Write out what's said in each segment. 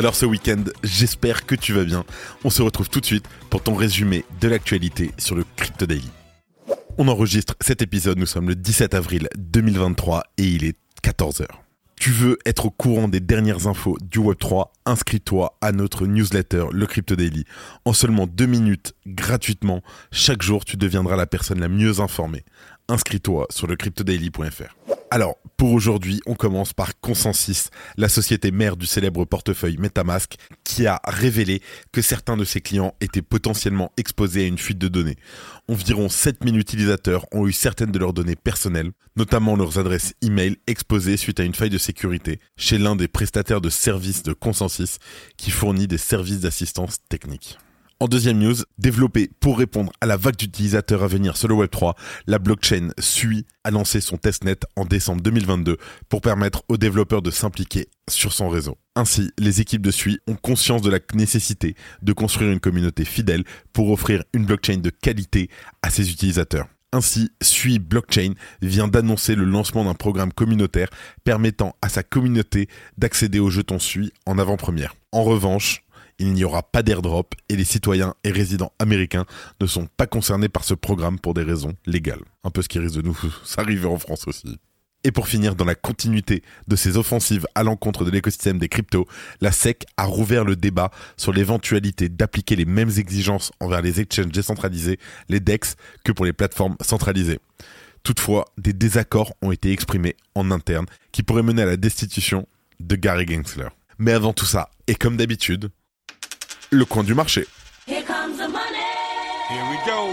Alors ce week-end, j'espère que tu vas bien. On se retrouve tout de suite pour ton résumé de l'actualité sur le Crypto Daily. On enregistre cet épisode, nous sommes le 17 avril 2023 et il est 14h. Tu veux être au courant des dernières infos du Web3 Inscris-toi à notre newsletter, le Crypto Daily. En seulement deux minutes, gratuitement, chaque jour, tu deviendras la personne la mieux informée. Inscris-toi sur le cryptodaily.fr. Alors, pour aujourd'hui, on commence par Consensus, la société mère du célèbre portefeuille Metamask, qui a révélé que certains de ses clients étaient potentiellement exposés à une fuite de données. Environ 7000 utilisateurs ont eu certaines de leurs données personnelles, notamment leurs adresses e-mail exposées suite à une faille de sécurité chez l'un des prestataires de services de Consensus qui fournit des services d'assistance technique. En deuxième news, développée pour répondre à la vague d'utilisateurs à venir sur le Web3, la blockchain SUI a lancé son testnet en décembre 2022 pour permettre aux développeurs de s'impliquer sur son réseau. Ainsi, les équipes de SUI ont conscience de la nécessité de construire une communauté fidèle pour offrir une blockchain de qualité à ses utilisateurs. Ainsi, SUI Blockchain vient d'annoncer le lancement d'un programme communautaire permettant à sa communauté d'accéder aux jetons SUI en avant-première. En revanche, il n'y aura pas d'airdrop et les citoyens et résidents américains ne sont pas concernés par ce programme pour des raisons légales. Un peu ce qui risque de nous arriver en France aussi. Et pour finir, dans la continuité de ces offensives à l'encontre de l'écosystème des cryptos, la SEC a rouvert le débat sur l'éventualité d'appliquer les mêmes exigences envers les exchanges décentralisés, les DEX, que pour les plateformes centralisées. Toutefois, des désaccords ont été exprimés en interne qui pourraient mener à la destitution de Gary Gensler. Mais avant tout ça, et comme d'habitude, le coin du marché. Here comes the money. Here we go.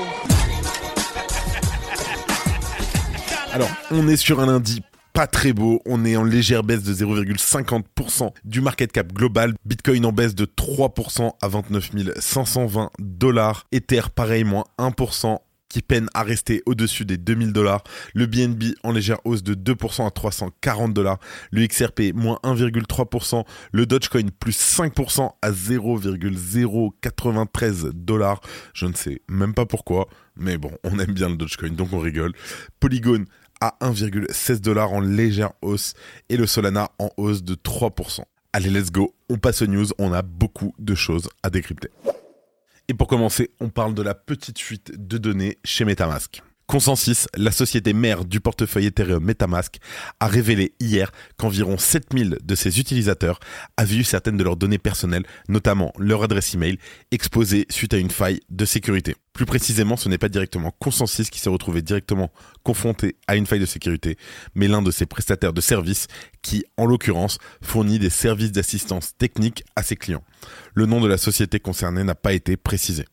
Alors, on est sur un lundi pas très beau, on est en légère baisse de 0,50% du market cap global, Bitcoin en baisse de 3% à 29 520 dollars, Ether pareil moins 1% qui peine à rester au-dessus des 2000 dollars, le BNB en légère hausse de 2% à 340 dollars, le XRP moins 1,3%, le Dogecoin plus 5% à 0,093 dollars. Je ne sais même pas pourquoi, mais bon, on aime bien le Dogecoin, donc on rigole. Polygon à 1,16 dollars en légère hausse et le Solana en hausse de 3%. Allez, let's go, on passe aux news, on a beaucoup de choses à décrypter. Et pour commencer, on parle de la petite fuite de données chez Metamask. Consensus, la société mère du portefeuille Ethereum Metamask, a révélé hier qu'environ 7000 de ses utilisateurs avaient eu certaines de leurs données personnelles, notamment leur adresse email, exposées suite à une faille de sécurité. Plus précisément, ce n'est pas directement Consensus qui s'est retrouvé directement confronté à une faille de sécurité, mais l'un de ses prestataires de services qui, en l'occurrence, fournit des services d'assistance technique à ses clients. Le nom de la société concernée n'a pas été précisé.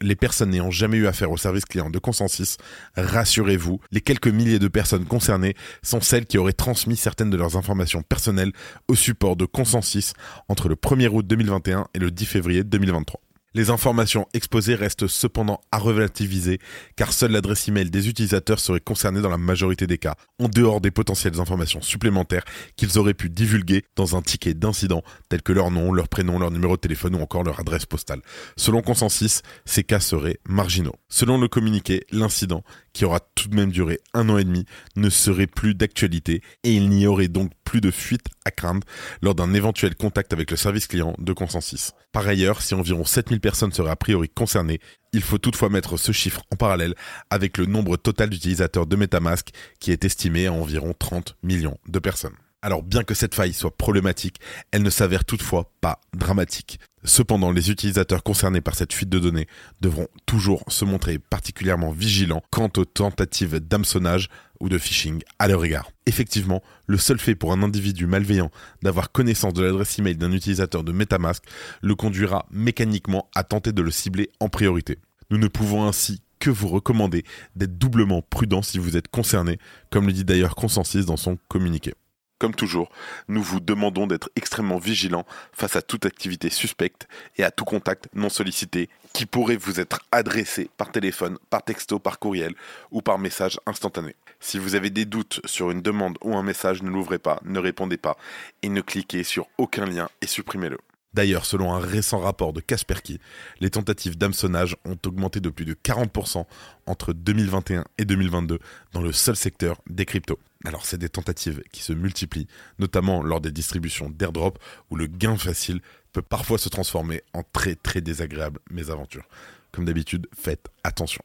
Les personnes n'ayant jamais eu affaire au service client de Consensus, rassurez-vous, les quelques milliers de personnes concernées sont celles qui auraient transmis certaines de leurs informations personnelles au support de Consensus entre le 1er août 2021 et le 10 février 2023. Les informations exposées restent cependant à relativiser car seule l'adresse email des utilisateurs serait concernée dans la majorité des cas, en dehors des potentielles informations supplémentaires qu'ils auraient pu divulguer dans un ticket d'incident tel que leur nom, leur prénom, leur numéro de téléphone ou encore leur adresse postale. Selon Consensus, ces cas seraient marginaux. Selon le communiqué, l'incident, qui aura tout de même duré un an et demi, ne serait plus d'actualité et il n'y aurait donc plus de fuite à craindre lors d'un éventuel contact avec le service client de Consensus. Par ailleurs, si environ 7000 personnes seraient a priori concernées, il faut toutefois mettre ce chiffre en parallèle avec le nombre total d'utilisateurs de Metamask qui est estimé à environ 30 millions de personnes. Alors bien que cette faille soit problématique, elle ne s'avère toutefois pas dramatique. Cependant, les utilisateurs concernés par cette fuite de données devront toujours se montrer particulièrement vigilants quant aux tentatives d'hameçonnage ou de phishing à leur égard. Effectivement, le seul fait pour un individu malveillant d'avoir connaissance de l'adresse email d'un utilisateur de Metamask le conduira mécaniquement à tenter de le cibler en priorité. Nous ne pouvons ainsi que vous recommander d'être doublement prudent si vous êtes concerné, comme le dit d'ailleurs Consensus dans son communiqué. Comme toujours, nous vous demandons d'être extrêmement vigilants face à toute activité suspecte et à tout contact non sollicité qui pourrait vous être adressé par téléphone, par texto, par courriel ou par message instantané. Si vous avez des doutes sur une demande ou un message, ne l'ouvrez pas, ne répondez pas et ne cliquez sur aucun lien et supprimez-le. D'ailleurs, selon un récent rapport de Kaspersky, les tentatives d'hameçonnage ont augmenté de plus de 40% entre 2021 et 2022 dans le seul secteur des cryptos. Alors, c'est des tentatives qui se multiplient, notamment lors des distributions d'airdrop où le gain facile peut parfois se transformer en très très désagréable mésaventures. Comme d'habitude, faites attention.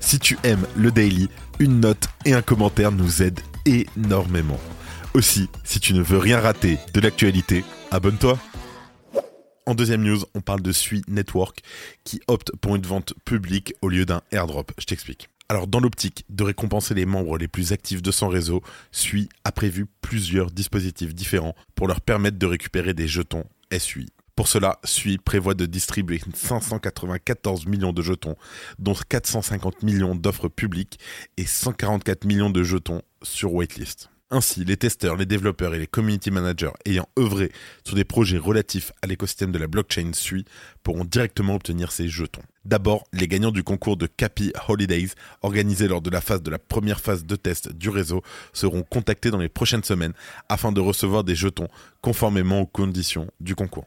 Si tu aimes le daily, une note et un commentaire nous aident énormément. Aussi, si tu ne veux rien rater de l'actualité, abonne-toi. En deuxième news, on parle de Sui Network qui opte pour une vente publique au lieu d'un airdrop. Je t'explique. Alors, dans l'optique de récompenser les membres les plus actifs de son réseau, Sui a prévu plusieurs dispositifs différents pour leur permettre de récupérer des jetons SUI. Pour cela, Sui prévoit de distribuer 594 millions de jetons, dont 450 millions d'offres publiques et 144 millions de jetons sur waitlist. Ainsi, les testeurs, les développeurs et les community managers ayant œuvré sur des projets relatifs à l'écosystème de la blockchain SUI pourront directement obtenir ces jetons. D'abord, les gagnants du concours de Capi Holidays, organisé lors de la de la première phase de test du réseau, seront contactés dans les prochaines semaines afin de recevoir des jetons conformément aux conditions du concours.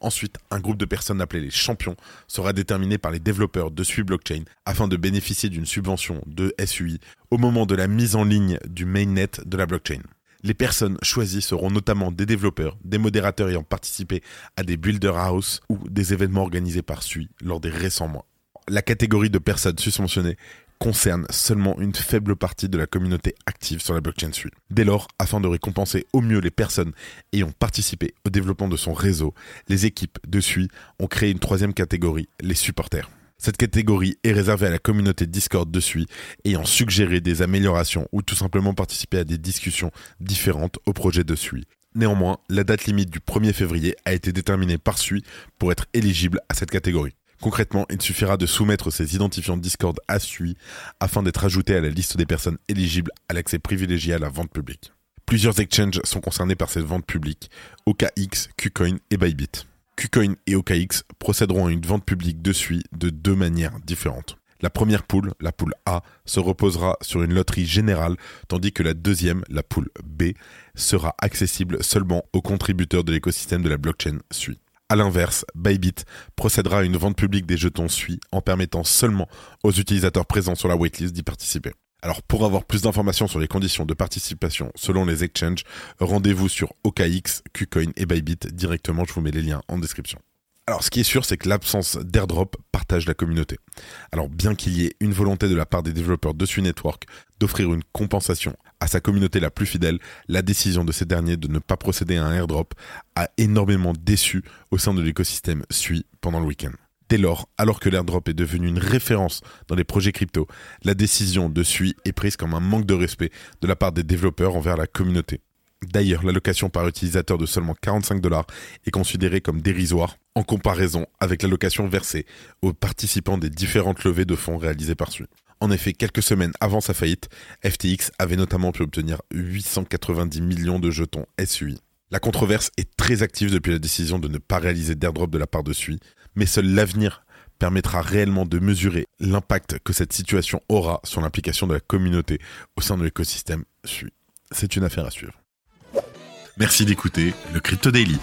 Ensuite, un groupe de personnes appelées les champions sera déterminé par les développeurs de SUI Blockchain afin de bénéficier d'une subvention de SUI au moment de la mise en ligne du mainnet de la blockchain. Les personnes choisies seront notamment des développeurs, des modérateurs ayant participé à des Builder House ou des événements organisés par SUI lors des récents mois. La catégorie de personnes susmentionnées concerne seulement une faible partie de la communauté active sur la blockchain suite. Dès lors, afin de récompenser au mieux les personnes ayant participé au développement de son réseau, les équipes de SUI ont créé une troisième catégorie, les supporters. Cette catégorie est réservée à la communauté Discord de SUI ayant suggéré des améliorations ou tout simplement participé à des discussions différentes au projet de SUI. Néanmoins, la date limite du 1er février a été déterminée par SUI pour être éligible à cette catégorie. Concrètement, il suffira de soumettre ces identifiants Discord à SUI afin d'être ajouté à la liste des personnes éligibles à l'accès privilégié à la vente publique. Plusieurs exchanges sont concernés par cette vente publique, OKX, KuCoin et Bybit. KuCoin et OKX procéderont à une vente publique de SUI de deux manières différentes. La première poule, la poule A, se reposera sur une loterie générale, tandis que la deuxième, la poule B, sera accessible seulement aux contributeurs de l'écosystème de la blockchain SUI. A l'inverse, Bybit procédera à une vente publique des jetons SUI en permettant seulement aux utilisateurs présents sur la waitlist d'y participer. Alors pour avoir plus d'informations sur les conditions de participation selon les exchanges, rendez-vous sur OKX, KuCoin et Bybit directement, je vous mets les liens en description. Alors ce qui est sûr, c'est que l'absence d'airdrop partage la communauté. Alors bien qu'il y ait une volonté de la part des développeurs de Sui Network d'offrir une compensation à sa communauté la plus fidèle, la décision de ces derniers de ne pas procéder à un airdrop a énormément déçu au sein de l'écosystème Sui pendant le week-end. Dès lors, alors que l'airdrop est devenu une référence dans les projets crypto, la décision de Sui est prise comme un manque de respect de la part des développeurs envers la communauté. D'ailleurs, l'allocation par utilisateur de seulement 45 dollars est considérée comme dérisoire en comparaison avec l'allocation versée aux participants des différentes levées de fonds réalisées par Sui. En effet, quelques semaines avant sa faillite, FTX avait notamment pu obtenir 890 millions de jetons SUI. La controverse est très active depuis la décision de ne pas réaliser d'airdrop de la part de SUI, mais seul l'avenir permettra réellement de mesurer l'impact que cette situation aura sur l'implication de la communauté au sein de l'écosystème SUI. C'est une affaire à suivre. Merci d'écouter le Crypto Daily.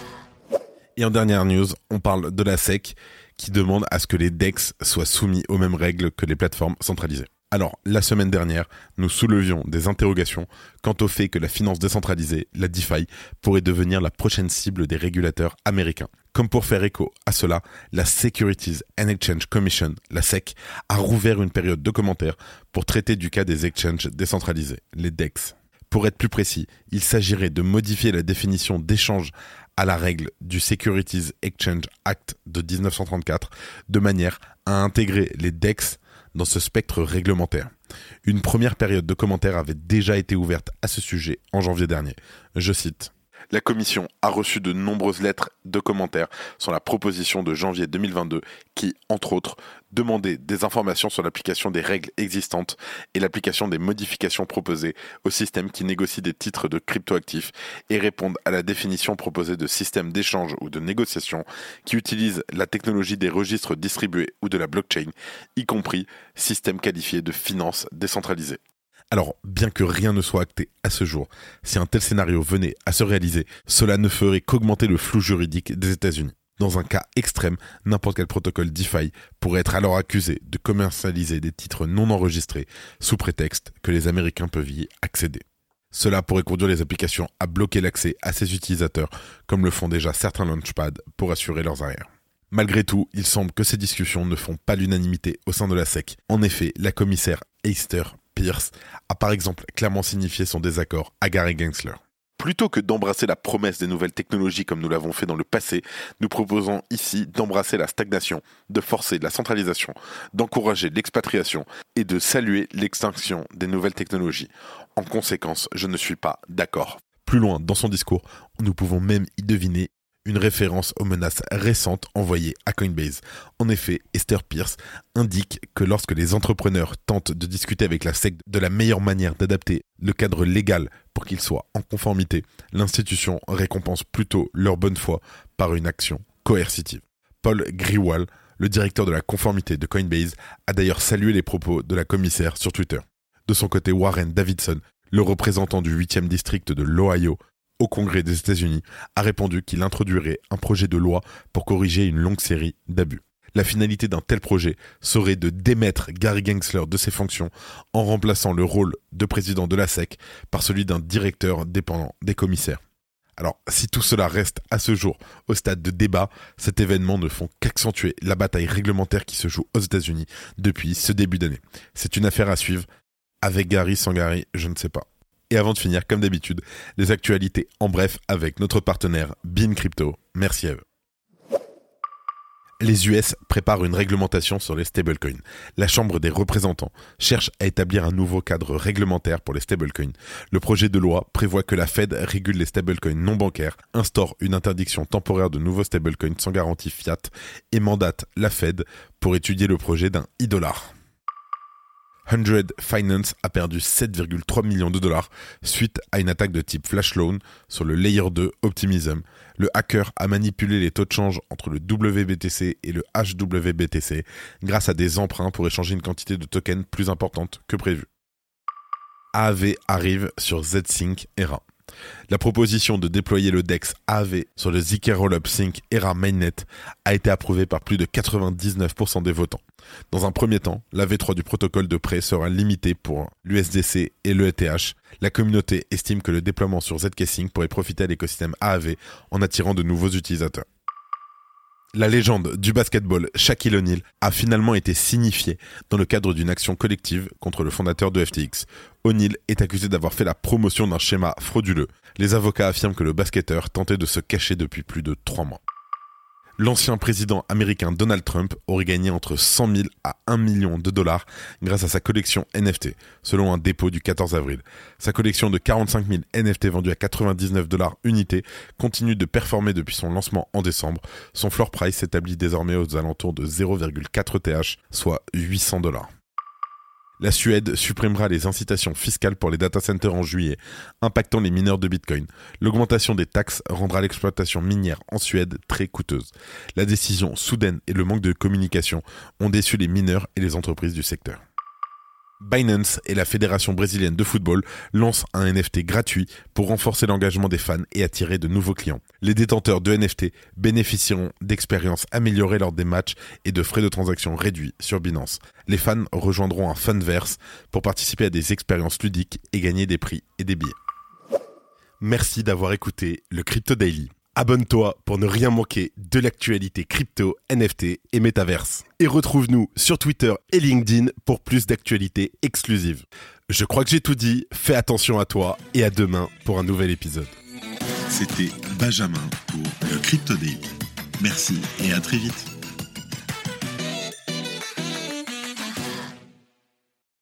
Et en dernière news, on parle de la SEC qui demande à ce que les DEX soient soumis aux mêmes règles que les plateformes centralisées. Alors, la semaine dernière, nous soulevions des interrogations quant au fait que la finance décentralisée, la DeFi, pourrait devenir la prochaine cible des régulateurs américains. Comme pour faire écho à cela, la Securities and Exchange Commission, la SEC, a rouvert une période de commentaires pour traiter du cas des exchanges décentralisés, les DEX. Pour être plus précis, il s'agirait de modifier la définition d'échange à la règle du Securities Exchange Act de 1934 de manière à intégrer les DEX dans ce spectre réglementaire. Une première période de commentaires avait déjà été ouverte à ce sujet en janvier dernier. Je cite. La commission a reçu de nombreuses lettres de commentaires sur la proposition de janvier 2022 qui, entre autres, demandait des informations sur l'application des règles existantes et l'application des modifications proposées au système qui négocie des titres de cryptoactifs et répondent à la définition proposée de système d'échange ou de négociation qui utilise la technologie des registres distribués ou de la blockchain, y compris système qualifié de finance décentralisée. Alors, bien que rien ne soit acté à ce jour, si un tel scénario venait à se réaliser, cela ne ferait qu'augmenter le flou juridique des États-Unis. Dans un cas extrême, n'importe quel protocole DeFi pourrait être alors accusé de commercialiser des titres non enregistrés sous prétexte que les Américains peuvent y accéder. Cela pourrait conduire les applications à bloquer l'accès à ces utilisateurs, comme le font déjà certains launchpads pour assurer leurs arrières. Malgré tout, il semble que ces discussions ne font pas l'unanimité au sein de la SEC. En effet, la commissaire Easter Pierce a par exemple clairement signifié son désaccord à Gary Gensler. Plutôt que d'embrasser la promesse des nouvelles technologies comme nous l'avons fait dans le passé, nous proposons ici d'embrasser la stagnation, de forcer la centralisation, d'encourager l'expatriation et de saluer l'extinction des nouvelles technologies. En conséquence, je ne suis pas d'accord. Plus loin dans son discours, nous pouvons même y deviner une référence aux menaces récentes envoyées à Coinbase. En effet, Esther Pierce indique que lorsque les entrepreneurs tentent de discuter avec la SEC de la meilleure manière d'adapter le cadre légal pour qu'il soit en conformité, l'institution récompense plutôt leur bonne foi par une action coercitive. Paul Griwal, le directeur de la conformité de Coinbase, a d'ailleurs salué les propos de la commissaire sur Twitter. De son côté, Warren Davidson, le représentant du 8e district de l'Ohio, au Congrès des États-Unis, a répondu qu'il introduirait un projet de loi pour corriger une longue série d'abus. La finalité d'un tel projet serait de démettre Gary Gensler de ses fonctions en remplaçant le rôle de président de la SEC par celui d'un directeur dépendant des commissaires. Alors, si tout cela reste à ce jour au stade de débat, cet événement ne font qu'accentuer la bataille réglementaire qui se joue aux États-Unis depuis ce début d'année. C'est une affaire à suivre. Avec Gary, sans Gary, je ne sais pas. Et avant de finir, comme d'habitude, les actualités en bref avec notre partenaire Bean Crypto. Merci à eux. Les US préparent une réglementation sur les stablecoins. La Chambre des représentants cherche à établir un nouveau cadre réglementaire pour les stablecoins. Le projet de loi prévoit que la Fed régule les stablecoins non bancaires, instaure une interdiction temporaire de nouveaux stablecoins sans garantie fiat et mandate la Fed pour étudier le projet d'un e-dollar. 100 Finance a perdu 7,3 millions de dollars suite à une attaque de type flash loan sur le layer 2 Optimism. Le hacker a manipulé les taux de change entre le WBTC et le HWBTC grâce à des emprunts pour échanger une quantité de tokens plus importante que prévu. AAV arrive sur ZSync ERA. La proposition de déployer le DEX AV sur le Zk Rollup Sync ERA Mainnet a été approuvée par plus de 99% des votants. Dans un premier temps, la V3 du protocole de prêt sera limitée pour l'USDC et l'ETH. La communauté estime que le déploiement sur ZK Sync pourrait profiter à l'écosystème AAV en attirant de nouveaux utilisateurs la légende du basketball Shaquille O'Neal a finalement été signifiée dans le cadre d'une action collective contre le fondateur de FTX. O'Neal est accusé d'avoir fait la promotion d'un schéma frauduleux. Les avocats affirment que le basketteur tentait de se cacher depuis plus de trois mois l'ancien président américain Donald Trump aurait gagné entre 100 000 à 1 million de dollars grâce à sa collection NFT, selon un dépôt du 14 avril. Sa collection de 45 000 NFT vendus à 99 dollars unité continue de performer depuis son lancement en décembre. Son floor price s'établit désormais aux alentours de 0,4 TH, soit 800 dollars. La Suède supprimera les incitations fiscales pour les data centers en juillet, impactant les mineurs de Bitcoin. L'augmentation des taxes rendra l'exploitation minière en Suède très coûteuse. La décision soudaine et le manque de communication ont déçu les mineurs et les entreprises du secteur. Binance et la Fédération brésilienne de football lancent un NFT gratuit pour renforcer l'engagement des fans et attirer de nouveaux clients. Les détenteurs de NFT bénéficieront d'expériences améliorées lors des matchs et de frais de transaction réduits sur Binance. Les fans rejoindront un Funverse pour participer à des expériences ludiques et gagner des prix et des billets. Merci d'avoir écouté le Crypto Daily. Abonne-toi pour ne rien manquer de l'actualité crypto, NFT et métaverse. Et retrouve-nous sur Twitter et LinkedIn pour plus d'actualités exclusives. Je crois que j'ai tout dit, fais attention à toi et à demain pour un nouvel épisode. C'était Benjamin pour le Crypto Daily. Merci et à très vite.